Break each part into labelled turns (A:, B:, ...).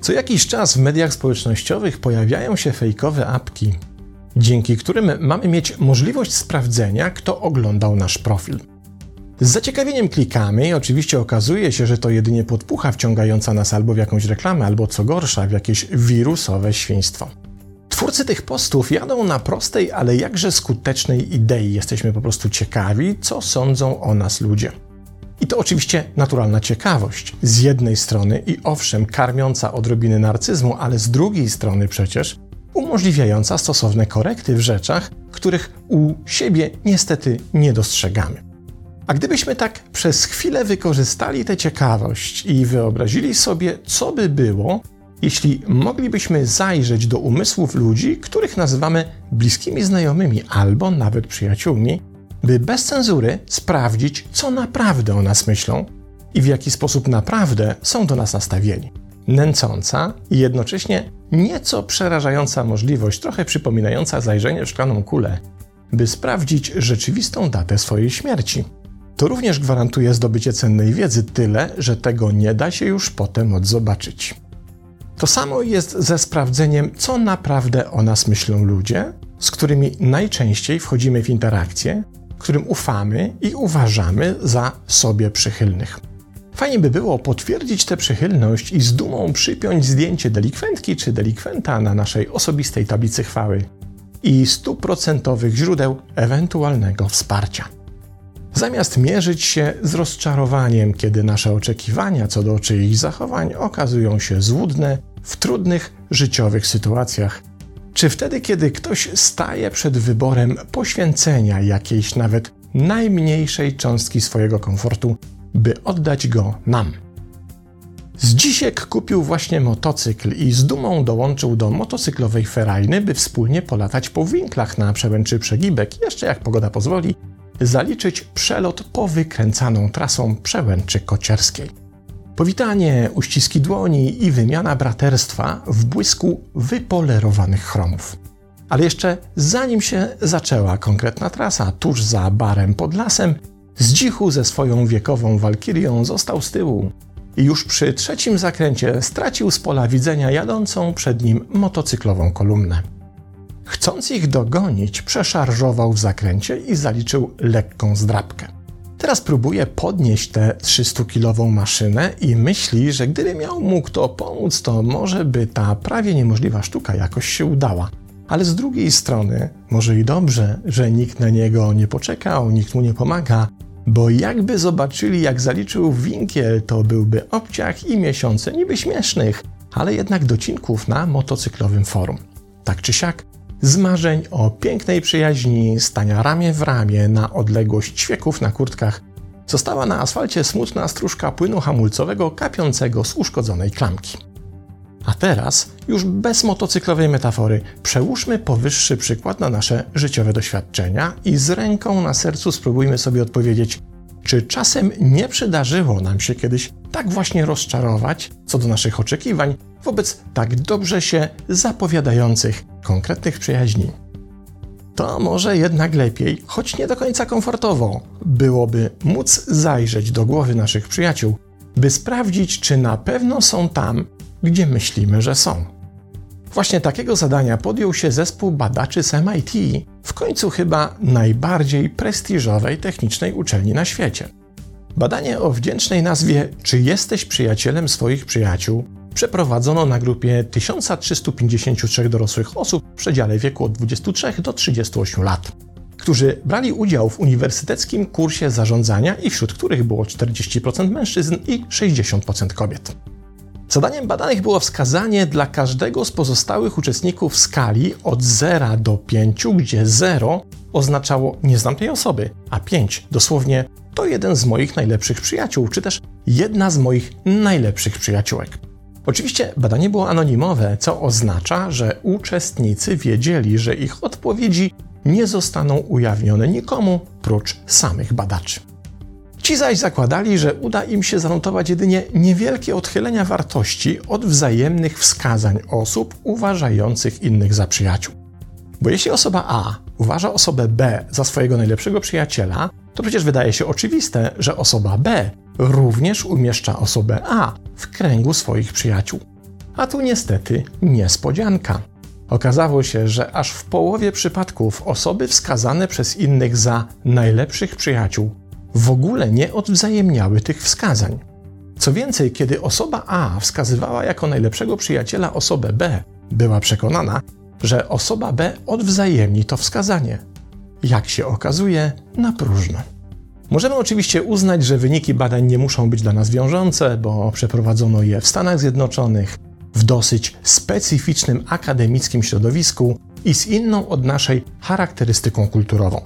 A: Co jakiś czas w mediach społecznościowych pojawiają się fejkowe apki, dzięki którym mamy mieć możliwość sprawdzenia, kto oglądał nasz profil. Z zaciekawieniem klikamy i oczywiście okazuje się, że to jedynie podpucha wciągająca nas albo w jakąś reklamę, albo co gorsza, w jakieś wirusowe świństwo. Twórcy tych postów jadą na prostej, ale jakże skutecznej idei. Jesteśmy po prostu ciekawi, co sądzą o nas ludzie. I to oczywiście naturalna ciekawość. Z jednej strony i owszem, karmiąca odrobiny narcyzmu, ale z drugiej strony przecież umożliwiająca stosowne korekty w rzeczach, których u siebie niestety nie dostrzegamy. A gdybyśmy tak przez chwilę wykorzystali tę ciekawość i wyobrazili sobie, co by było, jeśli moglibyśmy zajrzeć do umysłów ludzi, których nazywamy bliskimi znajomymi albo nawet przyjaciółmi, by bez cenzury sprawdzić, co naprawdę o nas myślą i w jaki sposób naprawdę są do nas nastawieni. Nęcąca i jednocześnie nieco przerażająca możliwość, trochę przypominająca zajrzenie w szklaną kulę, by sprawdzić rzeczywistą datę swojej śmierci. To również gwarantuje zdobycie cennej wiedzy tyle, że tego nie da się już potem odzobaczyć. To samo jest ze sprawdzeniem, co naprawdę o nas myślą ludzie, z którymi najczęściej wchodzimy w interakcje, którym ufamy i uważamy za sobie przychylnych. Fajnie by było potwierdzić tę przychylność i z dumą przypiąć zdjęcie delikwentki czy delikwenta na naszej osobistej tablicy chwały i stuprocentowych źródeł ewentualnego wsparcia. Zamiast mierzyć się z rozczarowaniem, kiedy nasze oczekiwania co do czyichś zachowań okazują się złudne w trudnych życiowych sytuacjach, czy wtedy, kiedy ktoś staje przed wyborem poświęcenia jakiejś nawet najmniejszej cząstki swojego komfortu, by oddać go nam. Z dzisiek kupił właśnie motocykl i z dumą dołączył do motocyklowej ferajny, by wspólnie polatać po winklach na przełęczy przegibek, jeszcze jak pogoda pozwoli, zaliczyć przelot po wykręcaną trasą przełęczy kocierskiej. Powitanie, uściski dłoni i wymiana braterstwa w błysku wypolerowanych chromów. Ale jeszcze zanim się zaczęła konkretna trasa, tuż za barem pod lasem, Zdzichu ze swoją wiekową walkirią został z tyłu i już przy trzecim zakręcie stracił z pola widzenia jadącą przed nim motocyklową kolumnę. Chcąc ich dogonić, przeszarżował w zakręcie i zaliczył lekką zdrabkę. Teraz próbuje podnieść tę 300-kilową maszynę i myśli, że gdyby miał mu kto pomóc, to może by ta prawie niemożliwa sztuka jakoś się udała. Ale z drugiej strony, może i dobrze, że nikt na niego nie poczekał, nikt mu nie pomaga, bo jakby zobaczyli, jak zaliczył winkiel, to byłby obciach i miesiące niby śmiesznych, ale jednak docinków na motocyklowym forum. Tak czy siak, z marzeń o pięknej przyjaźni, stania ramię w ramię na odległość ćwieków na kurtkach, została na asfalcie smutna stróżka płynu hamulcowego kapiącego z uszkodzonej klamki. A teraz, już bez motocyklowej metafory, przełóżmy powyższy przykład na nasze życiowe doświadczenia i z ręką na sercu spróbujmy sobie odpowiedzieć, czy czasem nie przydarzyło nam się kiedyś tak właśnie rozczarować co do naszych oczekiwań wobec tak dobrze się zapowiadających konkretnych przyjaźni. To może jednak lepiej, choć nie do końca komfortowo, byłoby móc zajrzeć do głowy naszych przyjaciół, by sprawdzić, czy na pewno są tam, gdzie myślimy, że są. Właśnie takiego zadania podjął się zespół badaczy z MIT, w końcu chyba najbardziej prestiżowej technicznej uczelni na świecie. Badanie o wdzięcznej nazwie Czy jesteś przyjacielem swoich przyjaciół przeprowadzono na grupie 1353 dorosłych osób w przedziale wieku od 23 do 38 lat, którzy brali udział w uniwersyteckim kursie zarządzania i wśród których było 40% mężczyzn i 60% kobiet. Zadaniem badanych było wskazanie dla każdego z pozostałych uczestników skali od 0 do 5, gdzie 0 oznaczało nie znam tej osoby, a 5 dosłownie to jeden z moich najlepszych przyjaciół, czy też jedna z moich najlepszych przyjaciółek. Oczywiście badanie było anonimowe, co oznacza, że uczestnicy wiedzieli, że ich odpowiedzi nie zostaną ujawnione nikomu prócz samych badaczy. Ci zaś zakładali, że uda im się zanotować jedynie niewielkie odchylenia wartości od wzajemnych wskazań osób uważających innych za przyjaciół. Bo jeśli osoba A uważa osobę B za swojego najlepszego przyjaciela, to przecież wydaje się oczywiste, że osoba B również umieszcza osobę A w kręgu swoich przyjaciół. A tu niestety niespodzianka. Okazało się, że aż w połowie przypadków osoby wskazane przez innych za najlepszych przyjaciół w ogóle nie odwzajemniały tych wskazań. Co więcej, kiedy osoba A wskazywała jako najlepszego przyjaciela osobę B, była przekonana, że osoba B odwzajemni to wskazanie. Jak się okazuje, na próżno. Możemy oczywiście uznać, że wyniki badań nie muszą być dla nas wiążące, bo przeprowadzono je w Stanach Zjednoczonych, w dosyć specyficznym akademickim środowisku i z inną od naszej charakterystyką kulturową.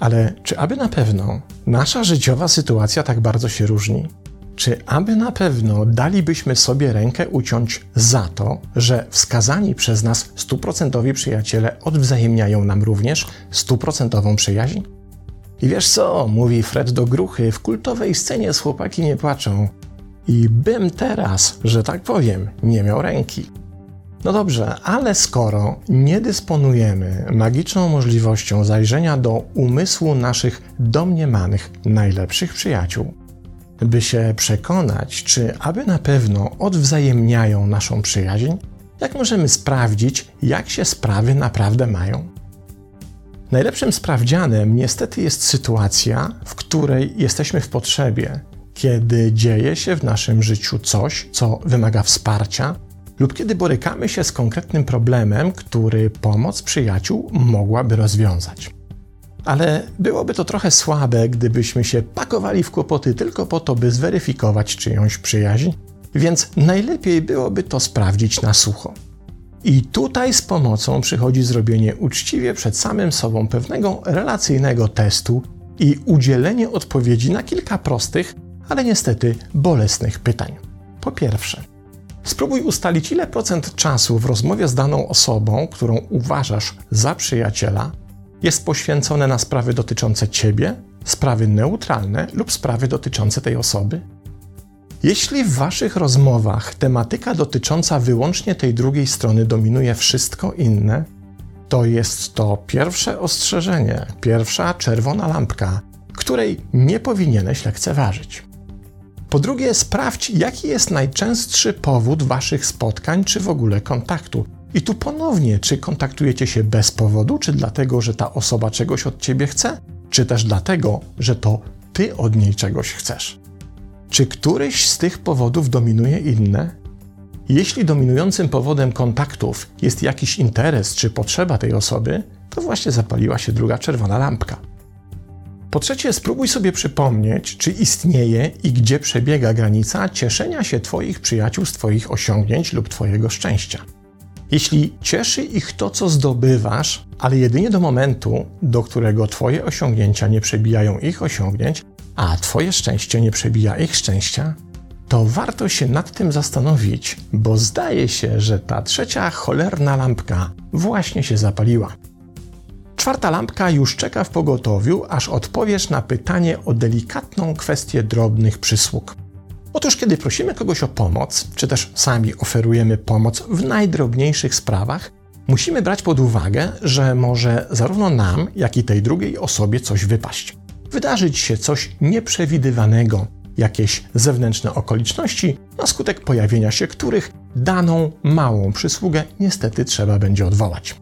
A: Ale czy aby na pewno nasza życiowa sytuacja tak bardzo się różni? Czy aby na pewno dalibyśmy sobie rękę uciąć za to, że wskazani przez nas stuprocentowi przyjaciele odwzajemniają nam również stuprocentową przyjaźń? I wiesz co, mówi Fred do Gruchy, w kultowej scenie z chłopaki nie płaczą. I bym teraz, że tak powiem, nie miał ręki. No dobrze, ale skoro nie dysponujemy magiczną możliwością zajrzenia do umysłu naszych domniemanych najlepszych przyjaciół, by się przekonać, czy aby na pewno odwzajemniają naszą przyjaźń, jak możemy sprawdzić, jak się sprawy naprawdę mają? Najlepszym sprawdzianem niestety jest sytuacja, w której jesteśmy w potrzebie, kiedy dzieje się w naszym życiu coś, co wymaga wsparcia, lub kiedy borykamy się z konkretnym problemem, który pomoc przyjaciół mogłaby rozwiązać. Ale byłoby to trochę słabe, gdybyśmy się pakowali w kłopoty tylko po to, by zweryfikować czyjąś przyjaźń, więc najlepiej byłoby to sprawdzić na sucho. I tutaj z pomocą przychodzi zrobienie uczciwie przed samym sobą pewnego relacyjnego testu i udzielenie odpowiedzi na kilka prostych, ale niestety bolesnych pytań. Po pierwsze, spróbuj ustalić, ile procent czasu w rozmowie z daną osobą, którą uważasz za przyjaciela, jest poświęcone na sprawy dotyczące ciebie, sprawy neutralne lub sprawy dotyczące tej osoby. Jeśli w waszych rozmowach tematyka dotycząca wyłącznie tej drugiej strony dominuje wszystko inne, to jest to pierwsze ostrzeżenie, pierwsza czerwona lampka, której nie powinieneś lekceważyć. Po drugie, sprawdź, jaki jest najczęstszy powód waszych spotkań czy w ogóle kontaktu. I tu ponownie, czy kontaktujecie się bez powodu, czy dlatego, że ta osoba czegoś od ciebie chce, czy też dlatego, że to ty od niej czegoś chcesz. Czy któryś z tych powodów dominuje inne? Jeśli dominującym powodem kontaktów jest jakiś interes czy potrzeba tej osoby, to właśnie zapaliła się druga czerwona lampka. Po trzecie, spróbuj sobie przypomnieć, czy istnieje i gdzie przebiega granica cieszenia się Twoich przyjaciół z Twoich osiągnięć lub Twojego szczęścia. Jeśli cieszy ich to, co zdobywasz, ale jedynie do momentu, do którego Twoje osiągnięcia nie przebijają ich osiągnięć, a Twoje szczęście nie przebija ich szczęścia, to warto się nad tym zastanowić, bo zdaje się, że ta trzecia cholerna lampka właśnie się zapaliła. Czwarta lampka już czeka w pogotowiu, aż odpowiesz na pytanie o delikatną kwestię drobnych przysług. Otóż, kiedy prosimy kogoś o pomoc, czy też sami oferujemy pomoc w najdrobniejszych sprawach, musimy brać pod uwagę, że może zarówno nam, jak i tej drugiej osobie coś wypaść. Wydarzyć się coś nieprzewidywanego, jakieś zewnętrzne okoliczności, na skutek pojawienia się których daną małą przysługę niestety trzeba będzie odwołać.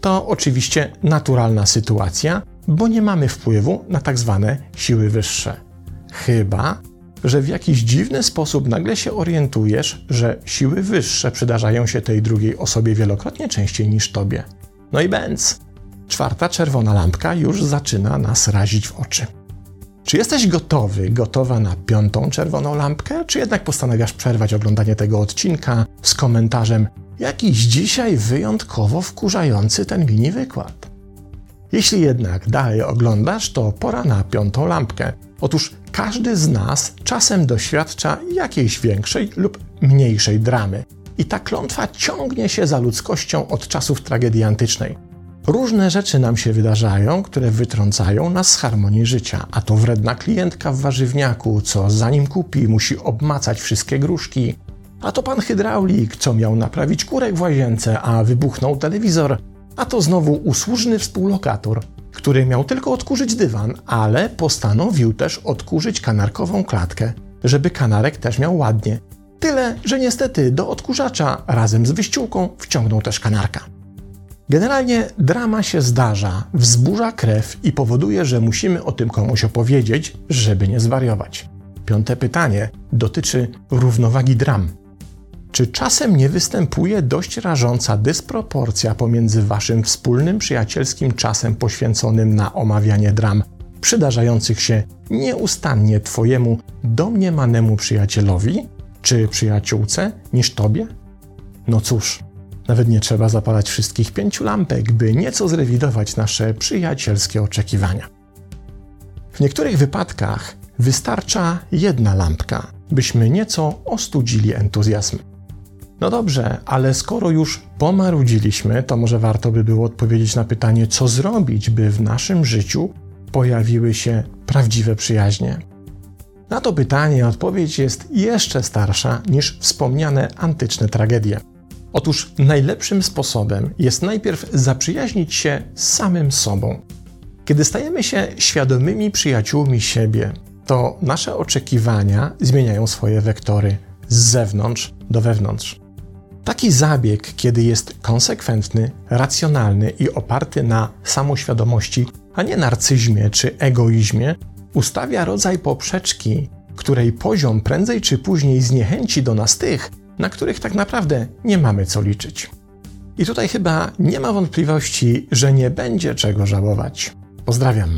A: To oczywiście naturalna sytuacja, bo nie mamy wpływu na tak zwane siły wyższe. Chyba, że w jakiś dziwny sposób nagle się orientujesz, że siły wyższe przydarzają się tej drugiej osobie wielokrotnie częściej niż tobie. No i bęc. Czwarta czerwona lampka już zaczyna nas razić w oczy. Czy jesteś gotowy, gotowa na piątą czerwoną lampkę, czy jednak postanawiasz przerwać oglądanie tego odcinka z komentarzem jakiś dzisiaj wyjątkowo wkurzający ten mini wykład? Jeśli jednak dalej oglądasz, to pora na piątą lampkę. Otóż każdy z nas czasem doświadcza jakiejś większej lub mniejszej dramy. I ta klątwa ciągnie się za ludzkością od czasów tragedii antycznej. Różne rzeczy nam się wydarzają, które wytrącają nas z harmonii życia. A to wredna klientka w warzywniaku, co zanim kupi, musi obmacać wszystkie gruszki. A to pan hydraulik, co miał naprawić kurek w łazience, a wybuchnął telewizor. A to znowu usłużny współlokator, który miał tylko odkurzyć dywan, ale postanowił też odkurzyć kanarkową klatkę, żeby kanarek też miał ładnie. Tyle, że niestety do odkurzacza razem z wyściółką wciągnął też kanarka. Generalnie drama się zdarza, wzburza krew i powoduje, że musimy o tym komuś opowiedzieć, żeby nie zwariować. Piąte pytanie dotyczy równowagi dram. Czy czasem nie występuje dość rażąca dysproporcja pomiędzy waszym wspólnym przyjacielskim czasem poświęconym na omawianie dram, przydarzających się nieustannie twojemu domniemanemu przyjacielowi czy przyjaciółce niż tobie? No cóż, nawet nie trzeba zapalać wszystkich pięciu lampek, by nieco zrewidować nasze przyjacielskie oczekiwania. W niektórych wypadkach wystarcza jedna lampka, byśmy nieco ostudzili entuzjazm. No dobrze, ale skoro już pomarudziliśmy, to może warto by było odpowiedzieć na pytanie, co zrobić, by w naszym życiu pojawiły się prawdziwe przyjaźnie. Na to pytanie odpowiedź jest jeszcze starsza niż wspomniane antyczne tragedie. Otóż najlepszym sposobem jest najpierw zaprzyjaźnić się samym sobą. Kiedy stajemy się świadomymi przyjaciółmi siebie, to nasze oczekiwania zmieniają swoje wektory z zewnątrz do wewnątrz. Taki zabieg, kiedy jest konsekwentny, racjonalny i oparty na samoświadomości, a nie narcyzmie czy egoizmie, ustawia rodzaj poprzeczki, której poziom prędzej czy później zniechęci do nas tych, na których tak naprawdę nie mamy co liczyć. I tutaj chyba nie ma wątpliwości, że nie będzie czego żałować. Pozdrawiam.